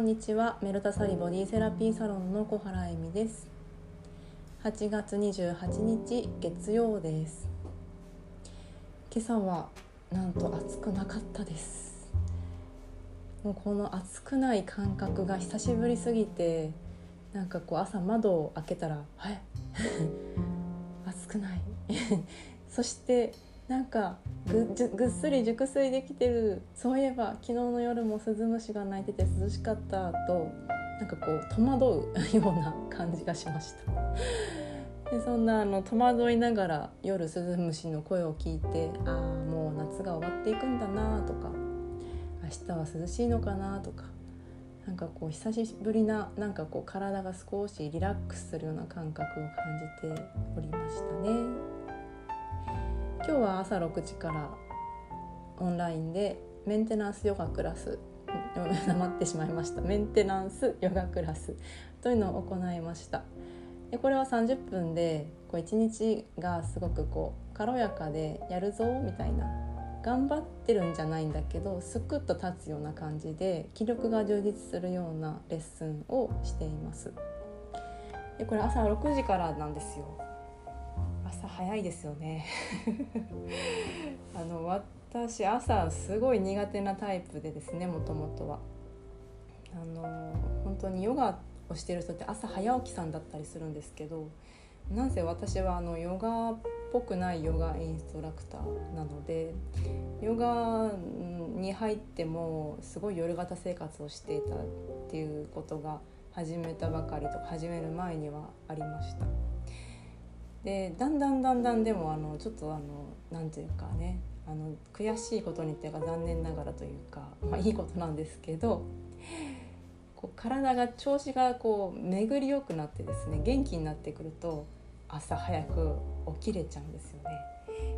んにちは。メルタサリボディセラピーサロンの小原恵美です。8月28日月曜です。今朝はなんと暑くなかったです。もうこの暑くない感覚が久しぶりすぎてなんかこう朝窓を開けたら「はい 暑くない」そしてなんかぐぐっすり熟睡できてるそういえば昨日の夜もスズムシが鳴いてて涼しかったとなんかこう戸惑うような感じがしましたでそんなあの戸惑いながら夜スズムシの声を聞いてああもう夏が終わっていくんだなとか明日は涼しいのかなとかなんかこう久しぶりななんかこう体が少しリラックスするような感覚を感じておりましたね。今日は朝6時からオンラインでメンテナンスヨガクラスなまってしまいました。メンテナンスヨガクラスというのを行いました。でこれは30分でこう1日がすごくこう軽やかでやるぞみたいな頑張ってるんじゃないんだけどすくっと立つような感じで気力が充実するようなレッスンをしています。でこれ朝6時からなんですよ。早いですよね あの私朝すごい苦手なタイプでですねもともとはあの本当にヨガをしてる人って朝早起きさんだったりするんですけどなんせ私はあのヨガっぽくないヨガインストラクターなのでヨガに入ってもすごい夜型生活をしていたっていうことが始めたばかりとか始める前にはありました。でだんだんだんだんでもあのちょっとあのなんていうかねあの悔しいことにっていうか残念ながらというか、まあ、いいことなんですけどこう体が調子がこう巡りよくなってですね元気になってくると朝早く起きれちゃうんですよね。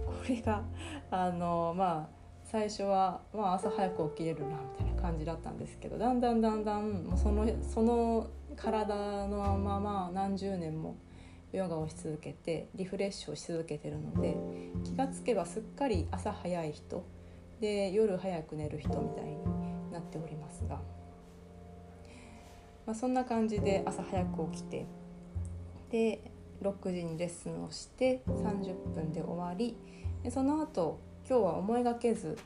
これがあのまあ最初は、まあ、朝早く起きれるなみたいな感じだったんですけどだんだんだんだんそのその体のまま何十年もヨガをし続けてリフレッシュをし続けてるので気がつけばすっかり朝早い人で夜早く寝る人みたいになっておりますが、まあ、そんな感じで朝早く起きてで6時にレッスンをして30分で終わりでその後今日は思いがけず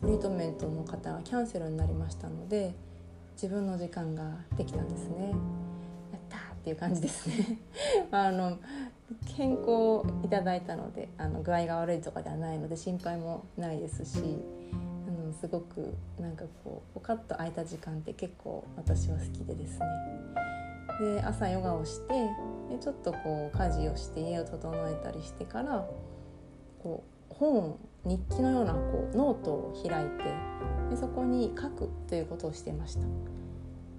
トリートメントの方がキャンセルになりましたので自分の時間ができたんですね。っていう感じですね あの健康をいただいたのであの具合が悪いとかではないので心配もないですしあのすごくなんかこうポカッと空いた時間って結構私は好きでですねで朝ヨガをしてでちょっとこう家事をして家を整えたりしてからこう本日記のようなこうノートを開いてでそこに書くということをしてました。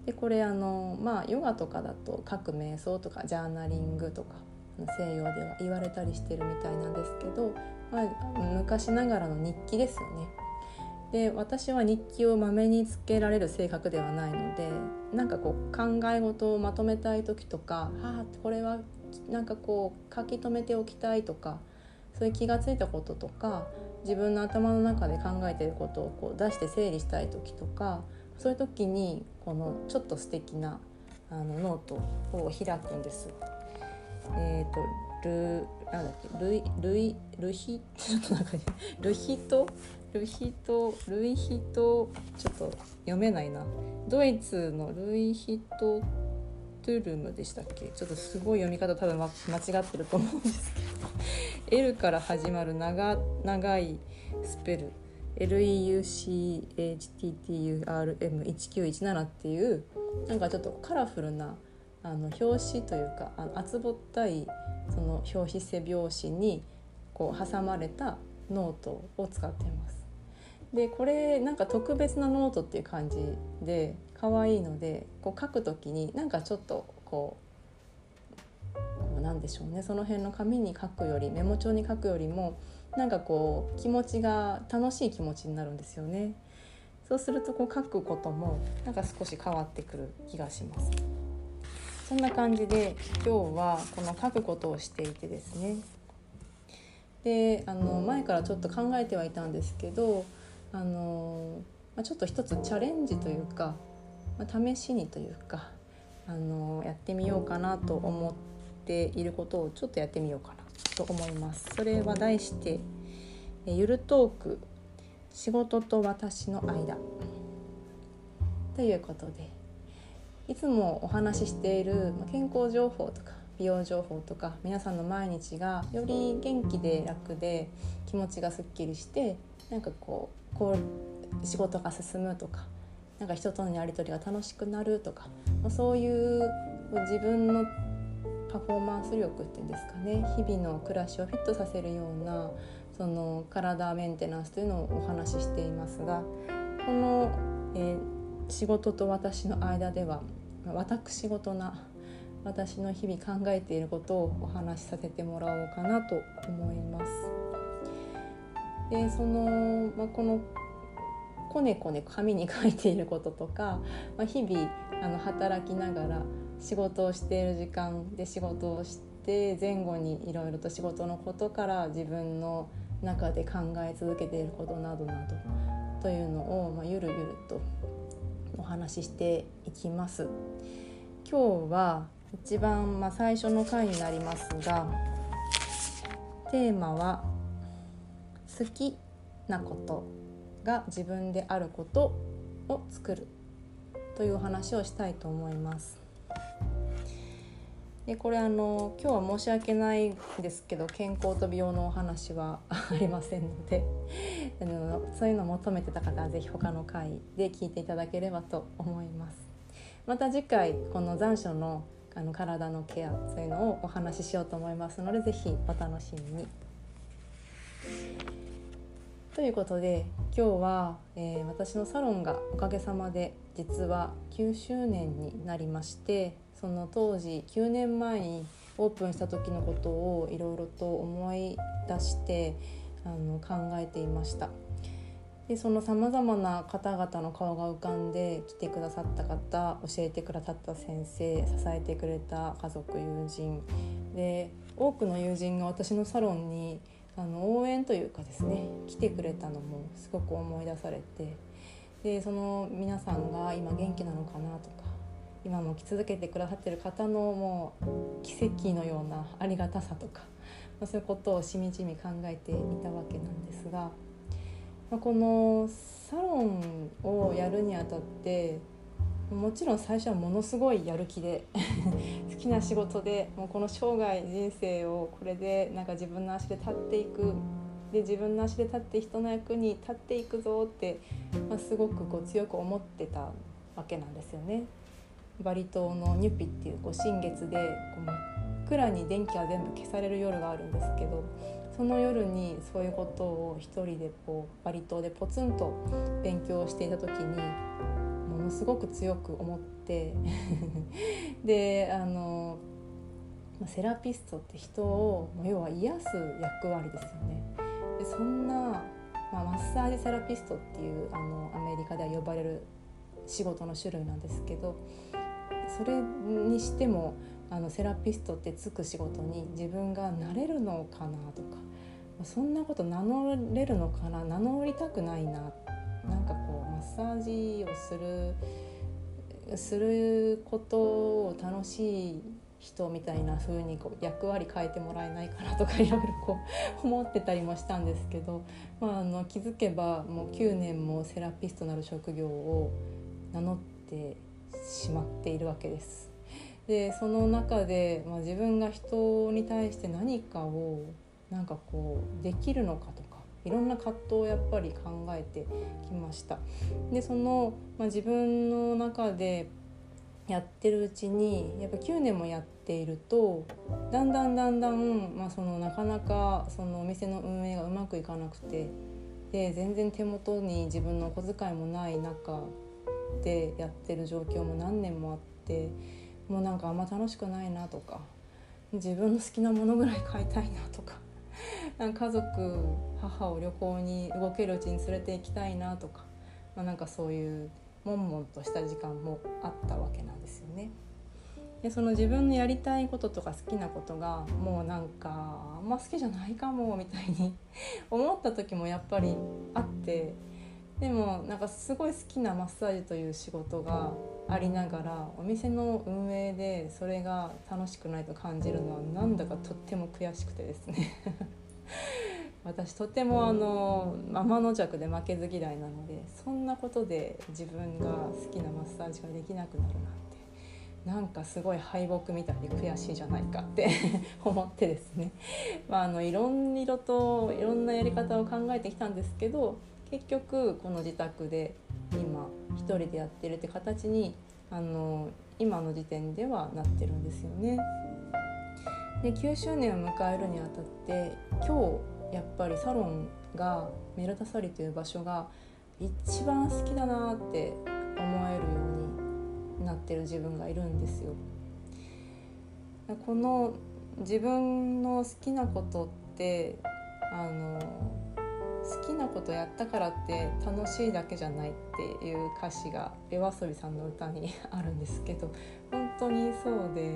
でこれあのまあヨガとかだと書く瞑想とかジャーナリングとか西洋では言われたりしてるみたいなんですけど、まあ、昔ながらの日記ですよね。で私は日記をまめにつけられる性格ではないのでなんかこう考え事をまとめたい時とか「ああこれはなんかこう書き留めておきたい」とかそういう気が付いたこととか自分の頭の中で考えてることをこう出して整理したい時とかそういう時にこのちょっと素敵なあのノートを開くんです。えっ、ー、とルなんだっけルイルイルヒちょっとなんかルヒトルヒトルイヒトちょっと読めないな。ドイツのルイヒトトゥルムでしたっけ？ちょっとすごい読み方多分間違ってると思うんですけど。L から始まる長長いスペル。LEUCHTTURM1917 っていうなんかちょっとカラフルなあの表紙というかあの厚ぼったいその表紙背表紙にこう挟まれたノートを使っています。でこれなんか特別なノートっていう感じで可愛いのでこう書く時になんかちょっとこうなんでしょうねその辺の紙に書くよりメモ帳に書くよりもなんかこう気持ちが楽しい気持ちになるんですよね。そうするとこう書くこともなんか少し変わってくる気がします。そんな感じで今日はこの書くことをしていてですね。であの前からちょっと考えてはいたんですけどあの、ま、ちょっと一つチャレンジというかまあ、試しにというかあのやってみようかなと思っていることをちょっとやってみようかな。と思います。それは題して「ゆるトーク仕事と私の間」ということでいつもお話ししている健康情報とか美容情報とか皆さんの毎日がより元気で楽で気持ちがすっきりしてなんかこうこう仕事が進むとかなんか人とのやり取りが楽しくなるとかそういう自分のパフォーマンス力っていうんですかね日々の暮らしをフィットさせるようなその体メンテナンスというのをお話ししていますがこの、えー、仕事と私の間では私事な私の日々考えていることをお話しさせてもらおうかなと思います。でその、まあ、このこねこね紙に書いていることとか、まあ、日々あの働きながら仕事をしている時間で仕事をして前後にいろいろと仕事のことから自分の中で考え続けていることなどなどというのを、まあ、ゆるゆるとお話ししていきます。今日は一番、まあ、最初の回になりますがテーマは「好きなことが自分であることを作る」というお話をしたいと思います。でこれあの今日は申し訳ないですけど健康と美容のお話は ありませんのであのそういうのを求めてた方は是非他の回で聞いていただければと思います。また次回この残暑のあの体のケアそういうのをお話ししようと思いますので是非お楽しみに。ということで今日は、えー、私のサロンがおかげさまで実は9周年になりましてその当時9年前にオープンした時のことをいろいろと思い出してあの考えていました。でそのさまざまな方々の顔が浮かんで来てくださった方教えてくださった先生支えてくれた家族友人。で多くの友人が私のサロンにあの応援というかですね来てくれたのもすごく思い出されてでその皆さんが今元気なのかなとか今も来続けてくださってる方のもう奇跡のようなありがたさとか、そういうことをしみじみ考えていたわけなんですが、ま、このサロンをやるにあたってもちろん最初はものすごいやる気で 好きな仕事でもうこの生涯人生をこれでなんか自分の足で立っていくで自分の足で立って人の役に立っていくぞって、まあ、すごくこう強く思ってたわけなんですよね。バリ島のニュピっていうこう新月でこう真っ暗に電気が全部消される夜があるんですけどその夜にそういうことを一人でこうバリ島でポツンと勉強していた時にものすごく強く思って であのセラピストって人を要は癒す役割ですよね。でそんな、まあ、マッサージセラピストっていうあのアメリカでは呼ばれる仕事の種類なんですけどそれにしてもあのセラピストってつく仕事に自分がなれるのかなとかそんなこと名乗れるのかな名乗りたくないななんかこうマッサージをするすることを楽しい人みたいな風にこう役割変えてもらえないかなとか いろいろこう思ってたりもしたんですけど、まあ、あの気づけばもう9年もセラピストなる職業を名乗ってしまっているわけです。でその中で、まあ、自分が人に対して何かをなんかこうできるのかとかいろんな葛藤をやっぱり考えてきました。でその、まあ、自分の中でやってるうちにやっぱ9年もやっているとだんだんだんだん、まあ、そのなかなかそのお店の運営がうまくいかなくてで全然手元に自分のお小遣いもない中でやってる状況も何年もあってもうなんかあんま楽しくないなとか自分の好きなものぐらい買いたいなとか なんか家族母を旅行に動けるうちに連れて行きたいなとか、まあ、なんかそういう悶々とした時間もあったわけなんですよね。でその自分のやりたいこととか好きなことがもうなんかあんま好きじゃないかもみたいに思った時もやっぱりあってでもなんかすごい好きなマッサージという仕事がありながらお店の運営でそれが楽しくないと感じるのはなんだかとっても悔しくてですね。私とてもあの天の弱で負けず嫌いなのでそんなことで自分が好きなマッサージができなくなるなんてなんかすごい敗北みたいで悔しいじゃないかって 思ってですね、まあ、あのいろんなといろんなやり方を考えてきたんですけど結局この自宅で今一人でやってるって形にあの今の時点ではなってるんですよね。で9周年を迎えるにあたって今日やっぱりサロンがメルタサリという場所が一番好きだなって思えるようになってる自分がいるんですよ。この自分の好きなことってあの好きなことやったからって楽しいだけじゃないっていう歌詞が夜遊びさんの歌にあるんですけど本当にそうで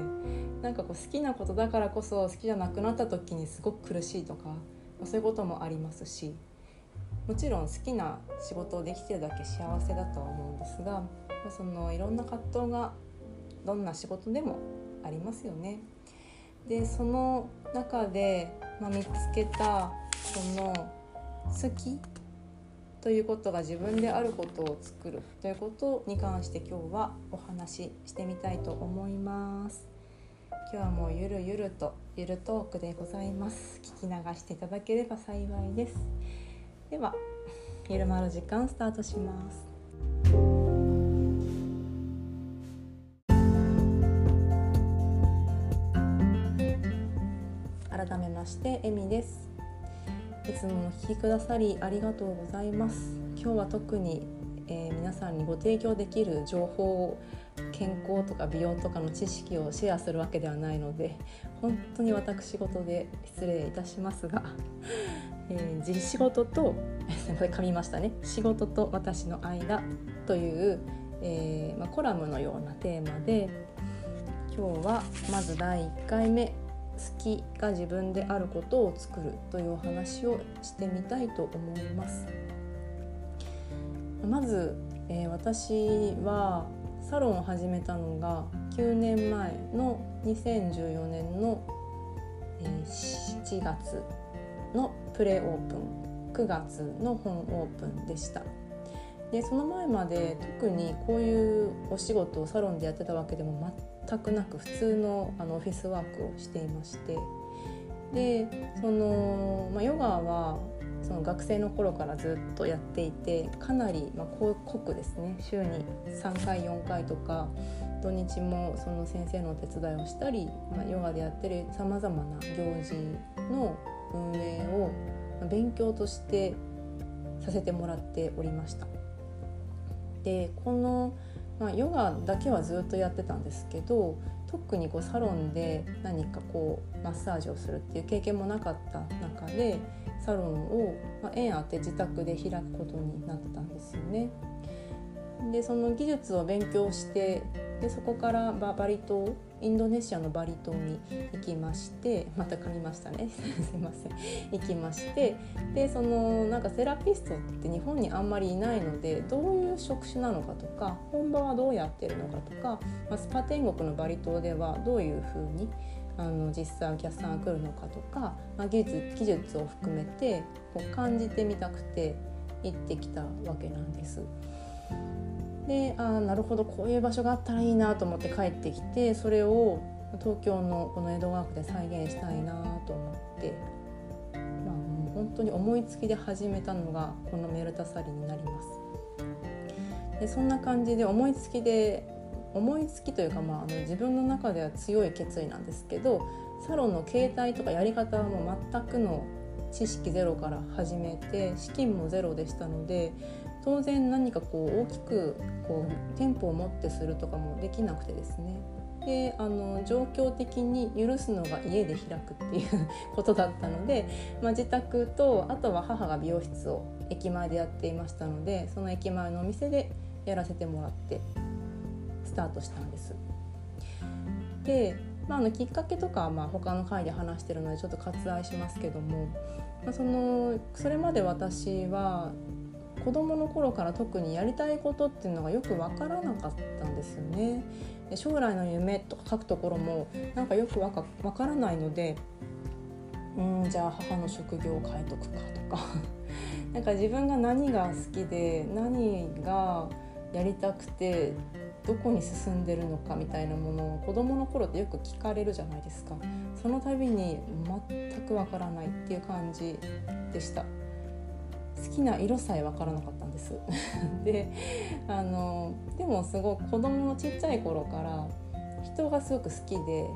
なんかこう好きなことだからこそ好きじゃなくなった時にすごく苦しいとかそういうこともありますしもちろん好きな仕事をできてるだけ幸せだとは思うんですがそのいろんな葛藤がどんな仕事でもありますよね。でその中で、まあ、見つけたその好きということが自分であることを作るということに関して今日はお話ししてみたいと思います。今日はもうゆるゆるとゆるトークでございます。聞き流していただければ幸いです。ではゆるまる時間スタートします。改めましてエミです。いつもお聞きくださりありがとうございます。今日は特に、えー、皆さんにご提供できる情報を健康とか美容とかの知識をシェアするわけではないので本当に私事で失礼いたしますが、えー、仕事と 噛みましたね。仕事と私の間という、えー、まあ、コラムのようなテーマで今日はまず第1回目きが自分であることを作るというお話をしてみたいと思います。まず、えー、私はサロンを始めたのが9年前の2014年の、えー、7月のプレオープン9月の本オープンでした。でその前まで特にこういうお仕事をサロンでやってたわけでも全くなく普通のあのオフィスワークをしていましてでその、まあ、ヨガはその学生の頃からずっとやっていてかなり、まあ、濃くですね週に3回4回とか土日もその先生のお手伝いをしたり、まあ、ヨガでやってるさまざまな行事の運営を勉強としてさせてもらっておりました。でこのまあ、ヨガだけはずっとやってたんですけど特にこうサロンで何かこうマッサージをするっていう経験もなかった中でサロンを、まあ、縁あって自宅で開くことになったんですよね。でその技術を勉強してでそこからババリ島インドネシアのバリ島に行きましてまた噛みましたね すいません行きましてでそのなんかセラピストって日本にあんまりいないのでどういう職種なのかとか本場はどうやってるのかとか、まあ、スパ天国のバリ島ではどういうふうにあの実際お客さんが来るのかとか、まあ、技術技術を含めてこう感じてみたくて行ってきたわけなんです。でああなるほどこういう場所があったらいいなと思って帰ってきてそれを東京のこの江戸川区で再現したいなと思って、まあ、もう本当に思いつきで始めたのがこのメルタサリになります。でそんな感じで思いつきで思いつきというか、まあ、あの自分の中では強い決意なんですけどサロンの形態とかやり方はもう全くの知識ゼロから始めて資金もゼロでしたので当然何かこう大きくこう店舗を持ってするとかもできなくてですねであの状況的に許すのが家で開くっていうことだったので、まあ、自宅とあとは母が美容室を駅前でやっていましたのでその駅前のお店でやらせてもらってスタートしたんです。で、まあ、あのきっかけとかはまあ他の回で話してるのでちょっと割愛しますけども、まあ、そのそれまで私は子どもの頃から特にやりたいことっていうのがよく分からなかったんですよね。で将来の夢とか書くところもなんかよくわか分からないのでうんじゃあ母の職業を変えとくかとか。なんか自分が何が好きで何がやりたくてどこに進んでるのかみたいなものを子どもの頃ってよく聞かれるじゃないですか。その度に全くわからないっていう感じでした。好きな色さえわからなかったんです であのでもすごく子供のちっちゃい頃から人がすごく好きで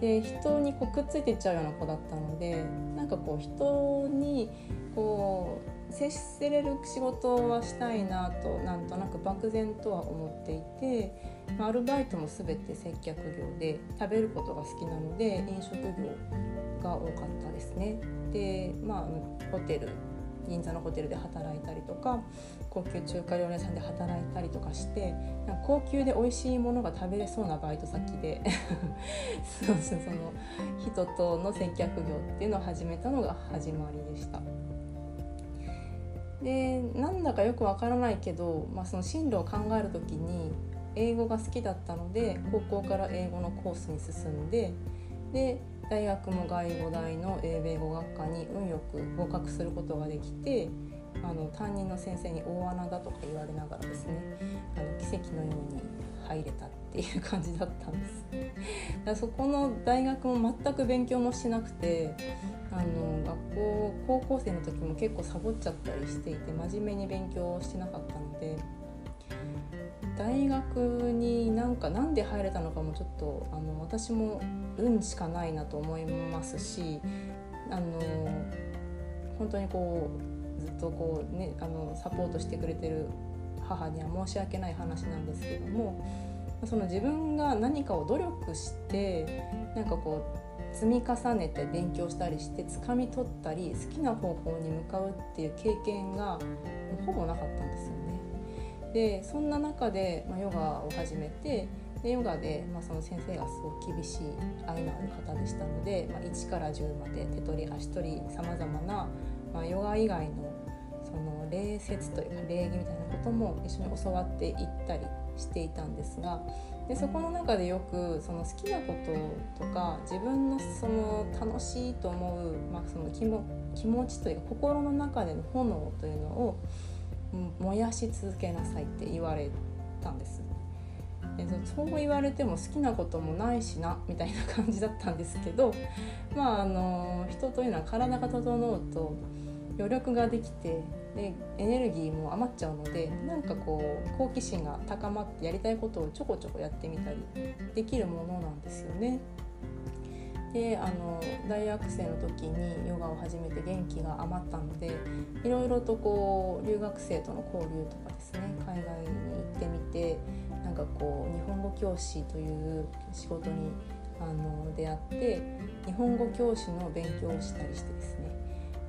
で人にこうくっついていっちゃうような子だったのでなんかこう人にこう接せれる仕事はしたいなとなんとなく漠然とは思っていて、アルバイトも全て接客業で食べることが好きなので飲食業が多かったですね。でまあホテル銀座のホテルで働いたりとか高級中華料理屋さんで働いたりとかしてなんか高級で美味しいものが食べれそうなバイト先で その人との接客業っていうのを始めたのが始まりでした。でなんだかよくわからないけど、まあ、その進路を考える時に英語が好きだったので高校から英語のコースに進んでで大学も外語大の英米語学科に運よく合格することができてあの担任の先生に大穴だとか言われながらですねあの奇跡のように入れたっていう感じだったんです。だそこの大学も全く勉強もしなくてあの学校高校生の時も結構サボっちゃったりしていて真面目に勉強してなかったので大学になんかなんで入れたのかもちょっとあの私も運しかないなと思いますしあの本当にこうずっとこう、ね、あのサポートしてくれてる母には申し訳ない話なんですけどもその自分が何かを努力してなんかこう積み重ねて勉強したりして掴み取ったり好きな方向に向かうっていう経験がほぼなかったんですよね。でそんな中で、まあ、ヨガを始めてでヨガで、まあ、その先生がすごく厳しい愛のある方でしたので、まあ、1から10まで手取り足取りさまざまな、あ、ヨガ以外のその礼節というか礼儀みたいなことも一緒に教わっていったりしていたんですがでそこの中でよくその好きなこととか自分のその楽しいと思う、まあ、その気も気持ちというか心の中での炎というのを燃やし続けなさいって言われたんです。でそう言われても好きなこともないしなみたいな感じだったんですけどまああの人というのは体が整うと余力ができてでエネルギーも余っちゃうのでなんかこう好奇心が高まってやりたいことをちょこちょこやってみたりできるものなんですよね。であの大学生の時にヨガを始めて元気が余ったのでいろいろとこう留学生との交流とかですね海外に行ってみてなんかこう日本語教師という仕事にあの出会って日本語教師の勉強をしたりしてですね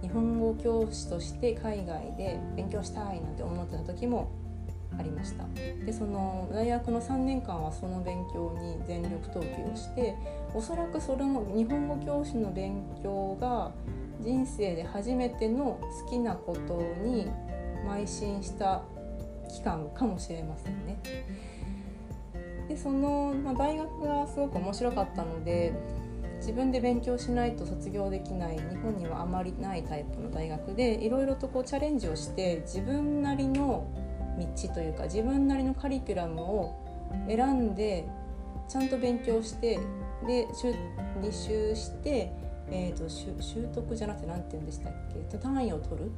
日本語教師として海外で勉強したいなんて思ってた時もありましたでその大学の3年間はその勉強に全力投球をしておそらくそれも日本語教師の勉強が人生で初めての好きなことに邁進した期間かもしれませんね。でその、まあ、大学がすごく面白かったので自分で勉強しないと卒業できない日本にはあまりないタイプの大学でいろいろとこうチャレンジをして自分なりの道というか自分なりのカリキュラムを選んでちゃんと勉強してで履修して、えーと、習得じゃなくて何て言うんでしたっけ単位を取る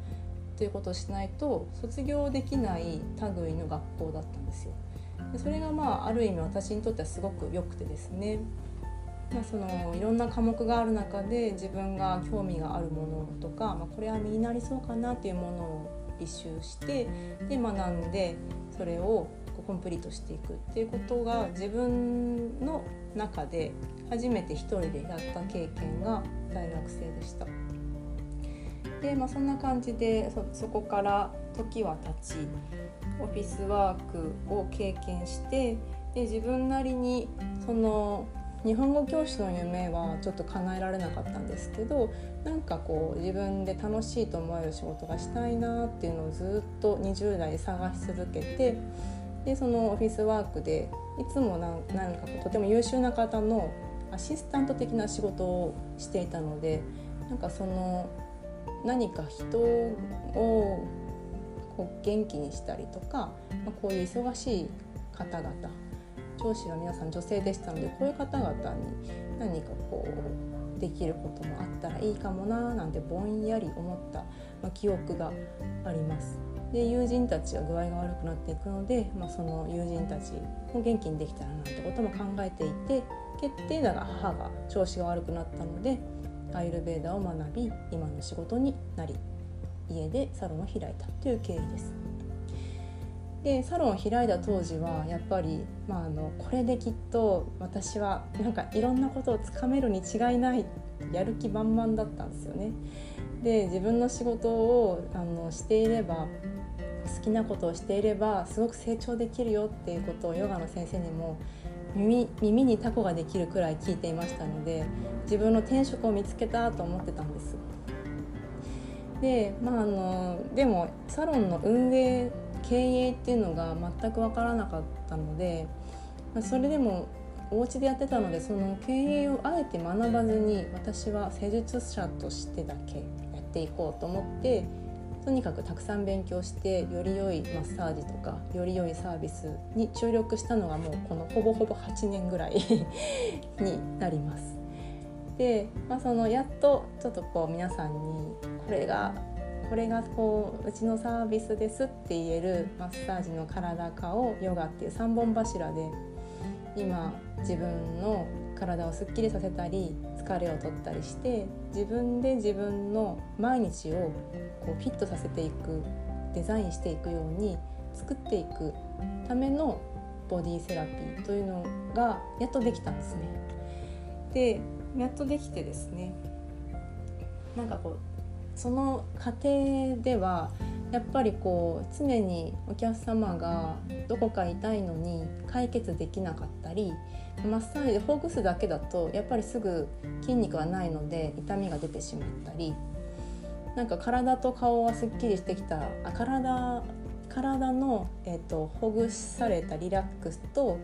ということをしないと卒業できない類の学校だったんですよ。それがまあある意味私にとってはすごく良くてですねまあ、そのいろんな科目がある中で自分が興味があるものとか、まあ、これは身になりそうかなっていうものを履修してで学んでそれをコンプリートしていくっていうことが自分の中で初めて一人でやった経験が大学生でした。で、まあ、そんな感じでそこから時は経ちオフィスワークを経験してで自分なりにその日本語教師の夢はちょっと叶えられなかったんですけどなんかこう自分で楽しいと思える仕事がしたいなっていうのをずっと20代で探し続けてでそのオフィスワークでいつも何かとても優秀な方のアシスタント的な仕事をしていたのでなんかその何か人をこう元気にしたりとか、まあ、こういう忙しい方々上司は皆さん女性でしたのでこういう方々に何かこうできることもあったらいいかもななんてぼんやり思った、まあ、記憶があります。で友人たちは具合が悪くなっていくので、まあ、その友人たちも元気にできたらなんてことも考えていて決定打が母が調子が悪くなったのでアイルベーダを学び今の仕事になり家でサロンを開いたという経緯です。でサロンを開いた当時はやっぱり、まあ、あのこれできっと私はなんかいろんなことをつかめるに違いないやる気満々だったんですよね。で自分の仕事をあのしていれば好きなことをしていればすごく成長できるよっていうことをヨガの先生にも耳耳にタコができるくらい聞いていましたので自分の転職を見つけたと思ってたんです。でまああのでもサロンの運営経営っていうのが全く分からなかったので、まあ、それでもお家でやってたのでその経営をあえて学ばずに私は施術者としてだけやっていこうと思ってとにかくたくさん勉強してより良いマッサージとかより良いサービスに注力したのがもうこのほぼほぼ8年ぐらい になります。で、まあ、そのやっとちょっとこう皆さんにこれがこれがこううちのサービスですって言えるマッサージの体化をヨガっていう3本柱で今自分の体をすっきりさせたり疲れを取ったりして自分で自分の毎日をこうフィットさせていくデザインしていくように作っていくためのボディセラピーというのがやっとできたんですね。でやっとできてですねなんかこうその過程ではやっぱりこう常にお客様がどこか痛いのに解決できなかったりマッサージでほぐすだけだとやっぱりすぐ筋肉がないので痛みが出てしまったりなんか体と顔はすっきりしてきたあ体体の、えーと、ほぐされたリラックスと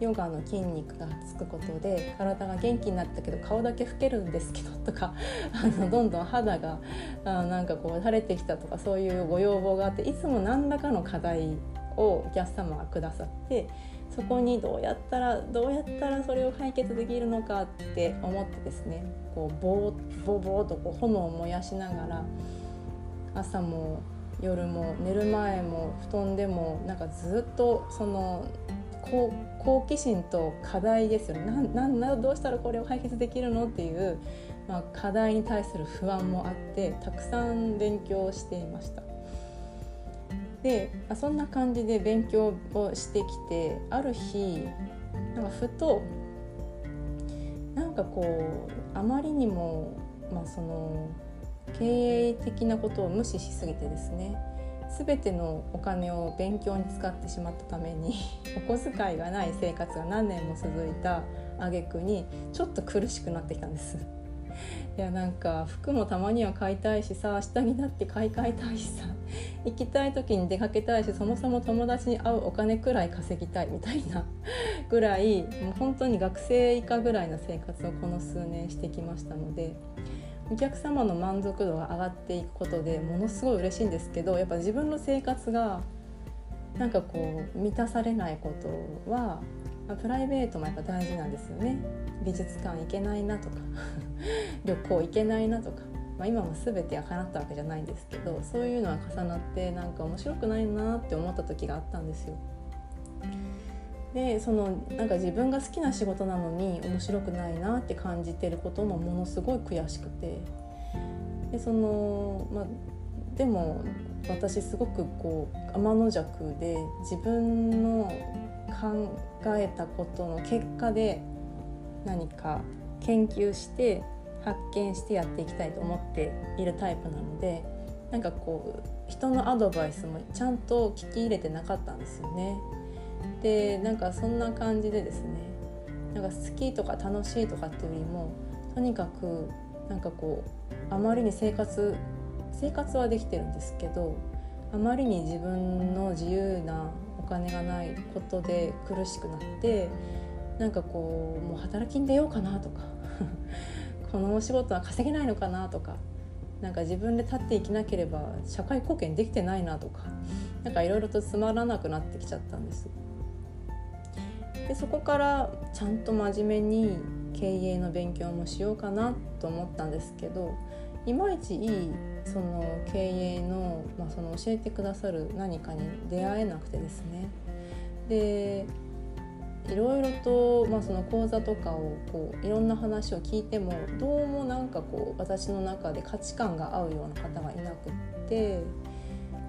ヨガの筋肉がつくことで体が元気になったけど顔だけ老けるんですけど とかあのどんどん肌があなんかこう腫れてきたとかそういうご要望があっていつも何らかの課題をお客様がくださってそこにどうやったらどうやったらそれを解決できるのかって思ってですねこうボーボーボーとこう炎を燃やしながら朝も夜も寝る前も布団でもなんかずっとその好奇心と課題ですよねなんなんどうしたらこれを解決できるのっていう、まあ、課題に対する不安もあってたくさん勉強していました。でそんな感じで勉強をしてきてある日なんかふとなんかこうあまりにも、まあ、その経営的なことを無視しすぎてですね全てのお金を勉強に使ってしまったために お小遣いがない生活が何年も続いた挙句にちょっと苦しくなってきたんです。いやなんか服もたまには買いたいしさ下着だって買い替えたいしさ行きたい時に出かけたいしそもそも友達に会うお金くらい稼ぎたいみたいな ぐらいもう本当に学生以下ぐらいの生活をこの数年してきましたのでお客様の満足度が上がっていくことでものすごい嬉しいんですけどやっぱ自分の生活がなんかこう満たされないことは、まあ、プライベートもやっぱ大事なんですよね美術館行けないなとか 旅行行けないなとか、まあ、今も全てが叶ったわけじゃないんですけどそういうのは重なってなんか面白くないなって思った時があったんですよ。でそのなんか自分が好きな仕事なのに面白くないなって感じてることもものすごい悔しくてでその、まあ、でも私すごくこう天の弱で自分の考えたことの結果で何か研究して発見してやっていきたいと思っているタイプなのでなんかこう人のアドバイスもちゃんと聞き入れてなかったんですよね。でなんかそんな感じでですねなんか好きとか楽しいとかっていうよりもとにかくなんかこうあまりに生活生活はできてるんですけどあまりに自分の自由なお金がないことで苦しくなってなんかこうもう働きに出ようかなとか このお仕事は稼げないのかなとかなんか自分で立っていきなければ社会貢献できてないなとかなんかいろいろとつまらなくなってきちゃったんです。でそこからちゃんと真面目に経営の勉強もしようかなと思ったんですけどいまいちいいその経営の,、まあその教えてくださる何かに出会えなくてですね。でいろいろと、まあ、その講座とかをこういろんな話を聞いてもどうもなんかこう私の中で価値観が合うような方がいなくって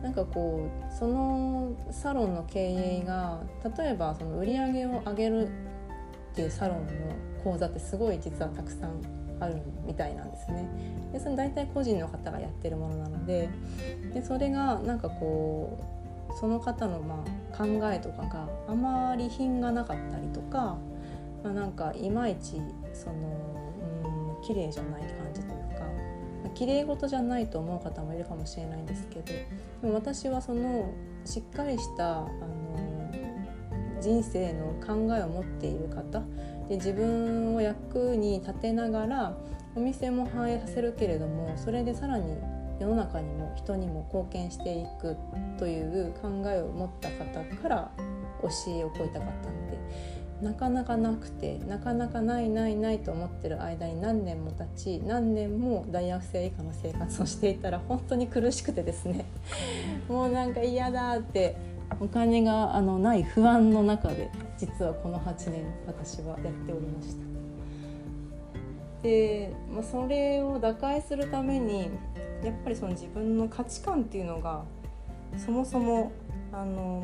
なんかこうそのサロンの経営が例えばその売り上げを上げるっていうサロンの講座ってすごい実はたくさんあるみたいなんですね。でその大体個人の方がやってるものなのででそれがなんかこうその方のまあ考えとかがあまり品がなかったりとか、まあ、なんかいまいちそのうん綺麗じゃない感じ綺麗事じゃないと思う方もいるかもしれないんですけどでも私はそのしっかりしたあの人生の考えを持っている方で自分を役に立てながらお店も反映させるけれどもそれでさらに世の中にも人にも貢献していくという考えを持った方から教えを請いたかったのでなかなかなくてなかなかないないないと思ってる間に何年も経ち何年も大学生以下の生活をしていたら本当に苦しくてですねもうなんか嫌だってお金があのない不安の中で実はこの8年私はやっておりました。で、まあ、それを打開するためにやっぱりその自分の価値観っていうのがそもそもあの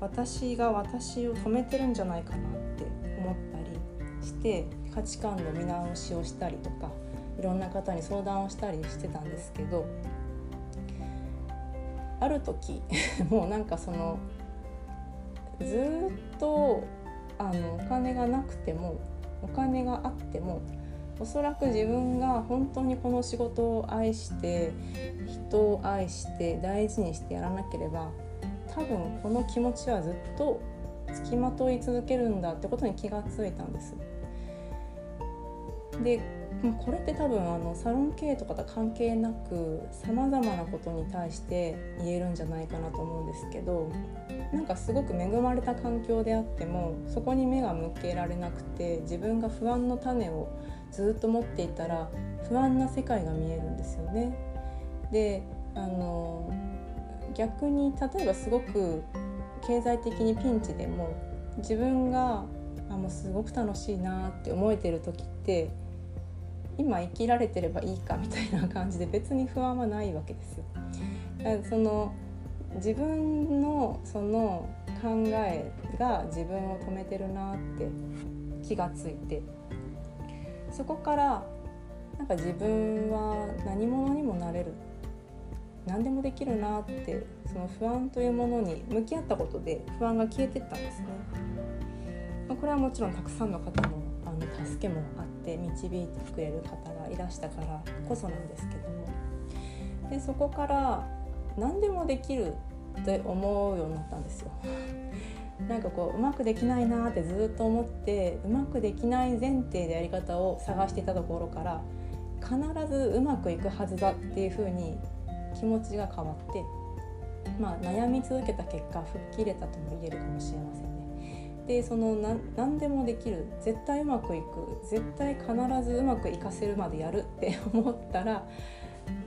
私が私を止めてるんじゃないかなって思ったりして価値観の見直しをしたりとかいろんな方に相談をしたりしてたんですけどある時 もうなんかそのずっとあのお金がなくてもお金があってもおそらく自分が本当にこの仕事を愛して人を愛して大事にしてやらなければ多分この気持ちはずっとつきまとい続けるんだってことに気がついたんです。でこれって多分あのサロン経営とかと関係なくさまざまなことに対して言えるんじゃないかなと思うんですけどなんかすごく恵まれた環境であってもそこに目が向けられなくて自分が不安の種をずっと持っていたら不安な世界が見えるんですよね。であの逆に例えばすごく経済的にピンチでも自分があもうすごく楽しいなって思えてる時って今生きられてればいいかみたいな感じで別に不安はないわけですよ。その自分のその考えが自分を止めてるなって気がついてそこからなんか自分は何者にもなれる何でもできるなってその不安というものに向き合ったことで不安が消えてったんですね。まこれはもちろんたくさんの方のあの助けもあって導いてくれる方がいらしたからこそなんですけどもでそこから何でもできるって思うようになったんですよ。なんかこううまくできないなってずっと思ってうまくできない前提でやり方を探していたところから必ずうまくいくはずだっていうふうに気持ちが変わって、まあ、悩み続けた結果吹っ切れたとも言えるかもしれませんね。でその何でもできる絶対うまくいく絶対必ずうまくいかせるまでやるって 思ったら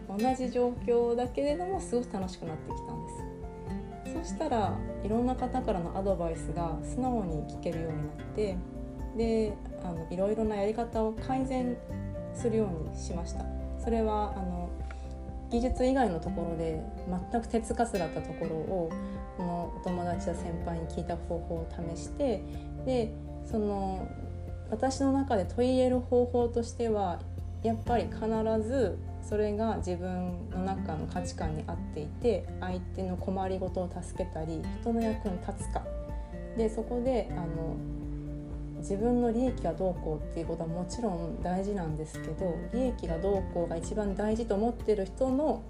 同じ状況だけれどもすごく楽しくなってきたんです。そしたらいろんな方からのアドバイスが素直に聞けるようになってであのいろいろなやり方を改善するようにしましたそれはあの技術以外のところで全く手つかずだったところをこのお友達や先輩に聞いた方法を試してでその私の中で取り入れる方法としてはやっぱり必ずそれが自分の中の価値観に合っていて相手の困りごとを助けたり人の役に立つか。でそこであの自分の利益がどうこうっていうことはもちろん大事なんですけど利益がどうこうが一番大事と思ってる人の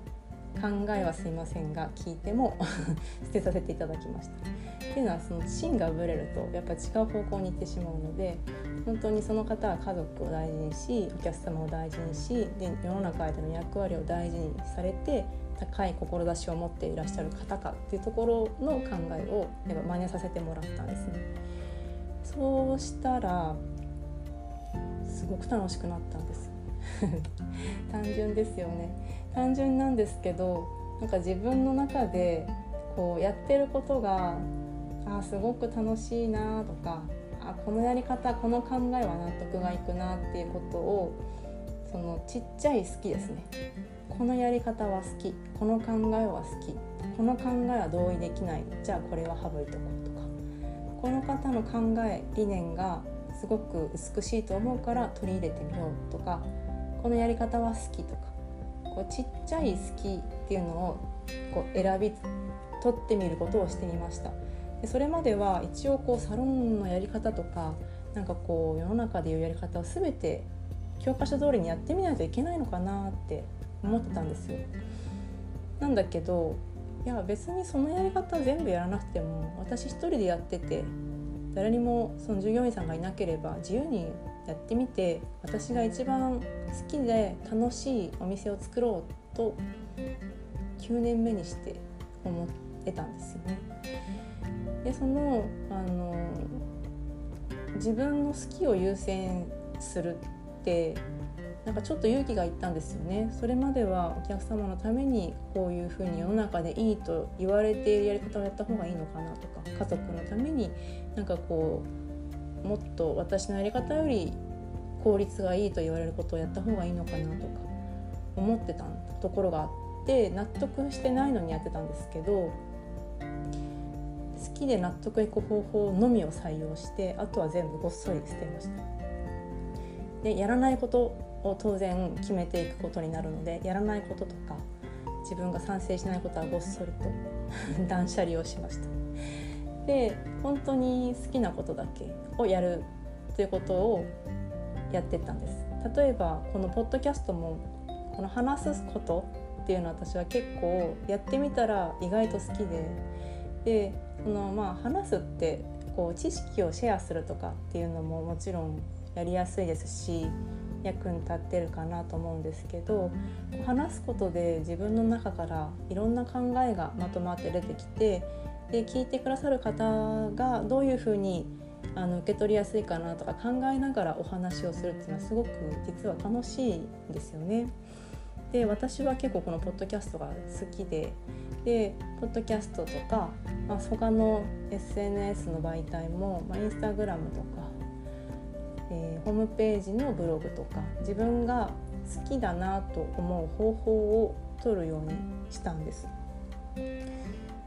考えはすいませんが聞いても 捨てさせていただきました。っていうのはその芯がぶれるとやっぱ違う方向に行ってしまうので本当にその方は家族を大事にしお客様を大事にしで世の中での役割を大事にされて高い志を持っていらっしゃる方かっていうところの考えをやっぱ真似させてもらったんですね。そうしたらすごく楽しくなったんです。単純ですよね。単純なんですけどなんか自分の中でこうやってることがあすごく楽しいなとかあこのやり方この考えは納得がいくなっていうことをそのちっちゃい好きですね。このやり方は好き。この考えは好き。この考えは同意できない。じゃあこれは省いとこう。この方の考え理念がすごく美しいと思うから取り入れてみようとかこのやり方は好きとかこうちっちゃい好きっていうのをこう選び取ってみることをしてみましたでそれまでは一応こうサロンのやり方とかなんかこう世の中でいうやり方を全て教科書通りにやってみないといけないのかなって思ってたんですよ。なんだけどいや別にそのやり方全部やらなくても私一人でやってて誰にもその従業員さんがいなければ自由にやってみて私が一番好きで楽しいお店を作ろうと9年目にして思ってたんですよね。でそのあの自分の好きを優先するってなんかちょっと勇気がいったんですよねそれまではお客様のためにこういうふうに世の中でいいと言われているやり方をやった方がいいのかなとか家族のためになんかこうもっと私のやり方より効率がいいと言われることをやった方がいいのかなとか思ってたところがあって納得してないのにやってたんですけど好きで納得いく方法のみを採用してあとは全部ごっそり捨てました。でやらないことを当然決めていくことになるのでやらないこととか自分が賛成しないことはごっそりと 断捨離をしました。で本当に好きなことだけをやるということをやってったんです。例えばこのポッドキャストもこの話すことっていうのは私は結構やってみたら意外と好きででこのまあ話すってこう知識をシェアするとかっていうのももちろんやりやすいですし役に立ってるかなと思うんですけど話すことで自分の中からいろんな考えがまとまって出てきてで聞いてくださる方がどういうふうにあの受け取りやすいかなとか考えながらお話をするっていうのはすごく実は楽しいんですよね。で私は結構このポッドキャストが好きででポッドキャストとか、まあ、他の SNS の媒体も、まあ、インスタグラムとかえー、ホームページのブログとか自分が好きだなと思う方法を取るようにしたんです。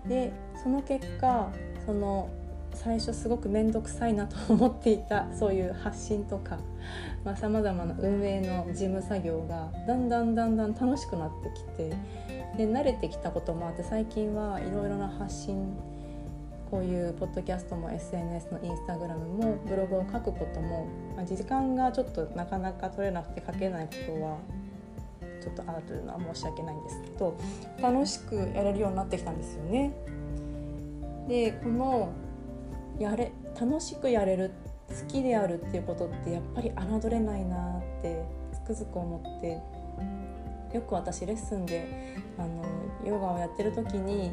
でその結果その最初すごく面倒くさいなと思っていたそういう発信とかさまざ、まな運営の事務作業がだんだんだんだん楽しくなってきてで慣れてきたこともあって最近はいろいろな発信こういうポッドキャストも SNS のインスタグラムもブログを書くことも、まあ、時間がちょっとなかなか取れなくて書けないことはちょっとあるというのは申し訳ないんですけど楽しくやれるようになってきたんですよね。でこのやれ楽しくやれる好きであるっていうことってやっぱり侮れないなってつくづく思ってよく私レッスンであのヨガをやってる時に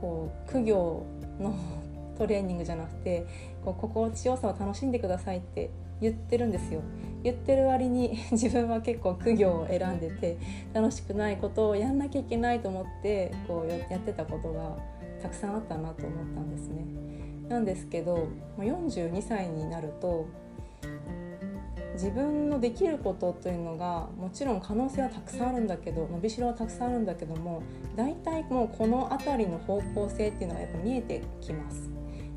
こう苦行のトレーニングじゃなくてこう心地よさを楽しんでくださいって言ってるんですよ言ってる割に 自分は結構苦行を選んでて楽しくないことをやんなきゃいけないと思ってこうやってたことがたくさんあったなと思ったんですね。なんですけど42歳になると自分のできることというのがもちろん可能性はたくさんあるんだけど伸びしろはたくさんあるんだけども大体もうこの辺りの方向性っていうのがやっぱ見えてきます。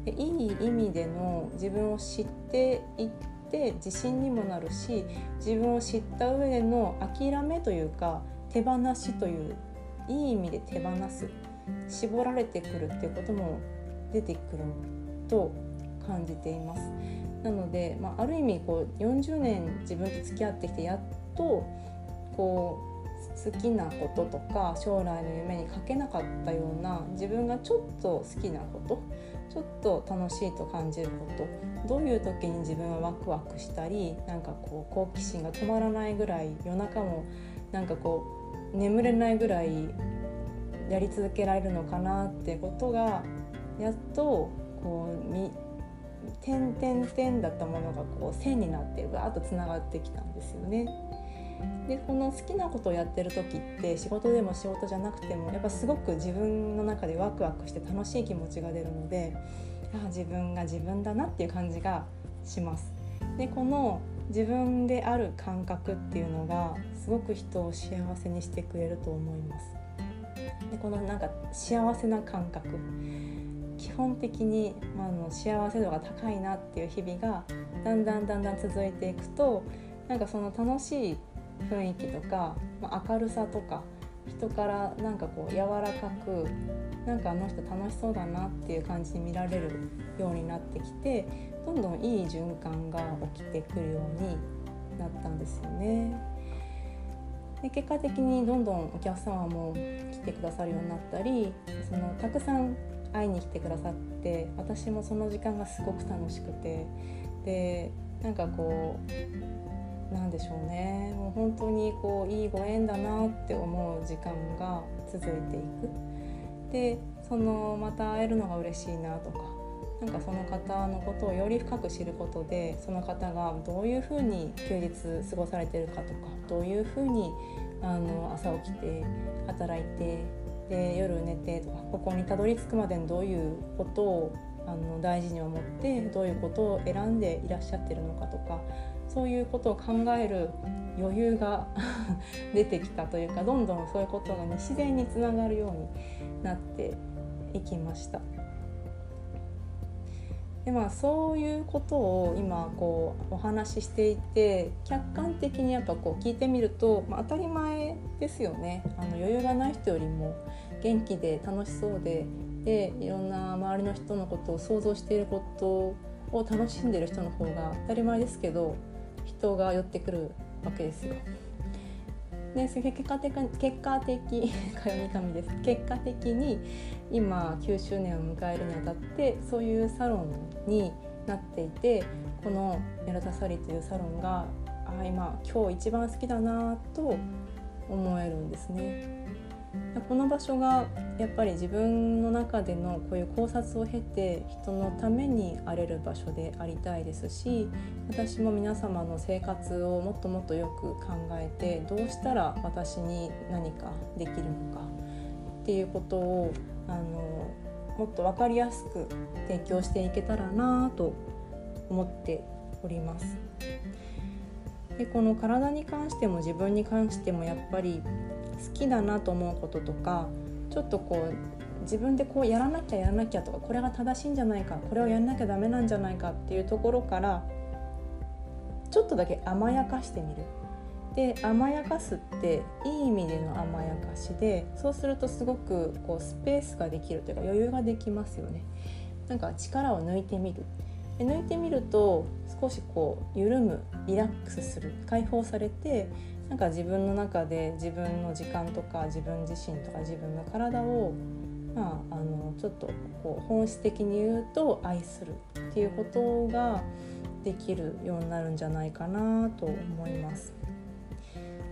でいい意味での自分を知っていって自信にもなるし自分を知った上での諦めというか手放しといういい意味で手放す絞られてくるっていうことも出てくると感じています。なので、まあ、ある意味こう40年自分と付き合ってきてやっとこう好きなこととか将来の夢にかけなかったような自分がちょっと好きなことちょっと楽しいと感じることどういう時に自分はワクワクしたりなんかこう好奇心が止まらないぐらい夜中もなんかこう眠れないぐらいやり続けられるのかなってことがやっとこうみ点点だったものがこう線になってわーっとつながってきたんですよね。でこの好きなことをやってる時って仕事でも仕事じゃなくてもやっぱすごく自分の中でワクワクして楽しい気持ちが出るのであ自分が自分だなっていう感じがします。でこの自分である感覚っていうのがすごく人を幸せにしてくれると思います。でこのなんか幸せな感覚基本的に、まあ、の幸せ度が高いなっていう日々がだんだんだんだん続いていくとなんかその楽しい雰囲気とか、まあ、明るさとか人からなんかこう柔らかくなんかあの人楽しそうだなっていう感じに見られるようになってきてどんどんいい循環が起きてくるようになったんですよね。で結果的にどんどんお客様も来てくださるようになったりそのたくさん会いに来てくださって私もその時間がすごく楽しくてでなんかこうなんでしょうね。もう本当にこういいご縁だなって思う時間が続いていく。でそのまた会えるのが嬉しいなとかなんかその方のことをより深く知ることでその方がどういうふうに休日過ごされてるかとかどういうふうにあの朝起きて働いてで夜寝てとかここにたどり着くまでにどういうことをあの大事に思ってどういうことを選んでいらっしゃってるのかとかそういうことを考える余裕が 出てきたというかどんどんそういうことが、ね、自然につながるようになっていきました。でまあそういうことを今こうお話ししていて客観的にやっぱこう聞いてみると、まあ、当たり前ですよねあの余裕がない人よりも元気で楽しそうででいろんな周りの人のことを想像していることを楽しんでる人の方が当たり前ですけど人が寄ってくるわけですよ。で結果的結果的かよみかみです結果的に 今9周年を迎えるにあたってそういうサロンになっていてこのメロタサリというサロンがあ今今日一番好きだなと思えるんですね。この場所がやっぱり自分の中でのこういう考察を経て人のために荒れる場所でありたいですし私も皆様の生活をもっともっとよく考えてどうしたら私に何かできるのかっていうことをあのもっと分かりやすく提供していけたらなと思っております。でこの体に関しても自分に関してもやっぱり好きだなと思うこととかちょっとこう自分でこうやらなきゃやらなきゃとかこれが正しいんじゃないかこれをやんなきゃダメなんじゃないかっていうところからちょっとだけ甘やかしてみる。で甘やかすっていい意味での甘やかしでそうするとすごくこうスペースができるというか余裕ができますよね。なんか力を抜いてみるで抜いてみると少しこう緩むリラックスする解放されてなんか自分の中で自分の時間とか自分自身とか自分の体をまあ、あのちょっとこう本質的に言うと愛するっていうことができるようになるんじゃないかなと思います。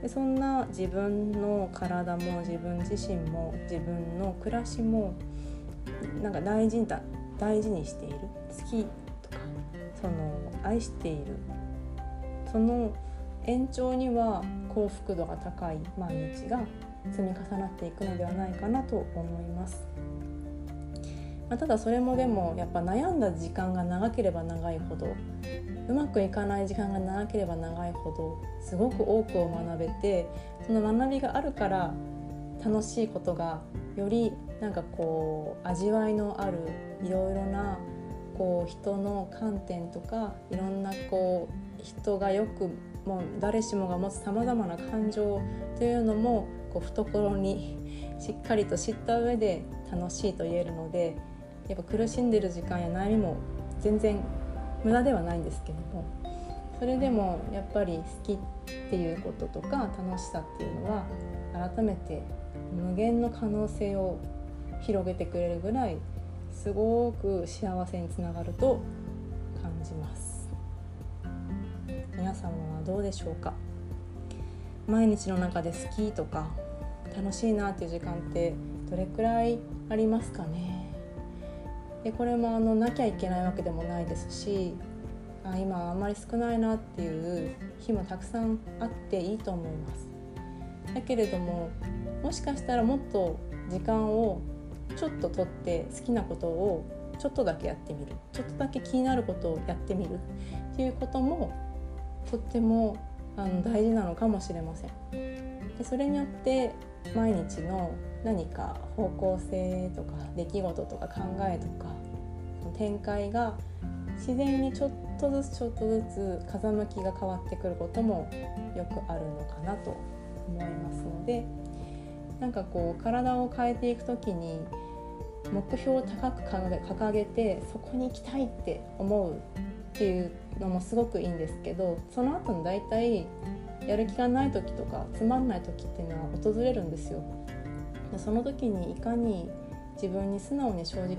でそんな自分の体も自分自身も自分の暮らしもなんか大事だ大事にしている好きとかその愛しているその延長には幸福度が高い毎日が積み重なっていくのではないかなと思います。まあ、ただそれもでもやっぱ悩んだ時間が長ければ長いほどうまくいかない時間が長ければ長いほどすごく多くを学べてその学びがあるから楽しいことがよりなんかこう味わいのあるいろいろなこう人の観点とかいろんなこう人がよくもう誰しもが持つさまざまな感情というのもこう懐にしっかりと知った上で楽しいと言えるのでやっぱ苦しんでる時間や悩みも全然無駄ではないんですけどもそれでもやっぱり好きっていうこととか楽しさっていうのは改めて無限の可能性を広げてくれるぐらいすごく幸せにつながると感じます。皆様はどうでしょうか？毎日の中で好きとか楽しいなっていう時間ってどれくらいありますかね？でこれもあのなきゃいけないわけでもないですしあ今あんまり少ないなっていう日もたくさんあっていいと思います。だけれどももしかしたらもっと時間をちょっと取って好きなことをちょっとだけやってみる。ちょっとだけ気になることをやってみるっていうこともとってもあの大事なのかもしれません。でそれによって毎日の何か方向性とか出来事とか考えとか展開が自然にちょっとずつちょっとずつ風向きが変わってくることもよくあるのかなと思いますのでなんかこう体を変えていく時に目標を高く掲げてそこに行きたいって思うっていうのもすごくいいんですけどその後に大体やる気がない時とかつまんない時っていうのは訪れるんですよ。でその時にいかに自分に素直に正直に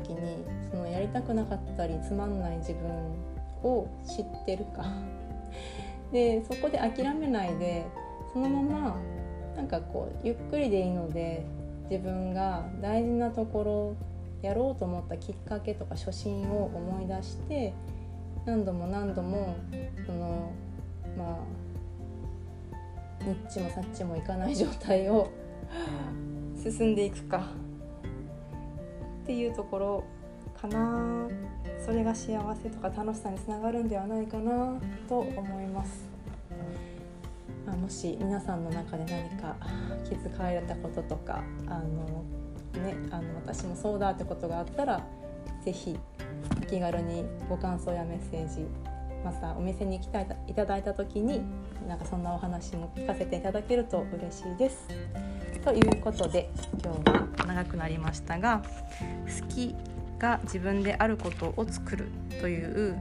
そのやりたくなかったりつまんない自分を知ってるかでそこで諦めないでそのままなんかこうゆっくりでいいので自分が大事なところやろうと思ったきっかけとか初心を思い出して何度も何度もそのまあニッチもサッチもいかない状態を進んでいくか。っていうところかな。それが幸せとか楽しさにつながるんではないかな。と思います。まあ、もし皆さんの中で何か気づかれたこととかあの、ね、あの私もそうだってことがあったら是非お気軽にご感想やメッセージまたお店に来ていただいた時になんかそんなお話も聞かせていただけると嬉しいです。ということで今日は長くなりましたが「好きが自分であることを作る」という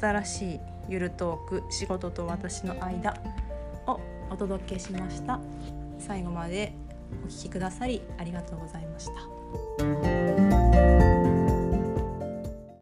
新しいゆるトーク「仕事と私の間」をお届けしました最後までお聴きくださりありがとうございました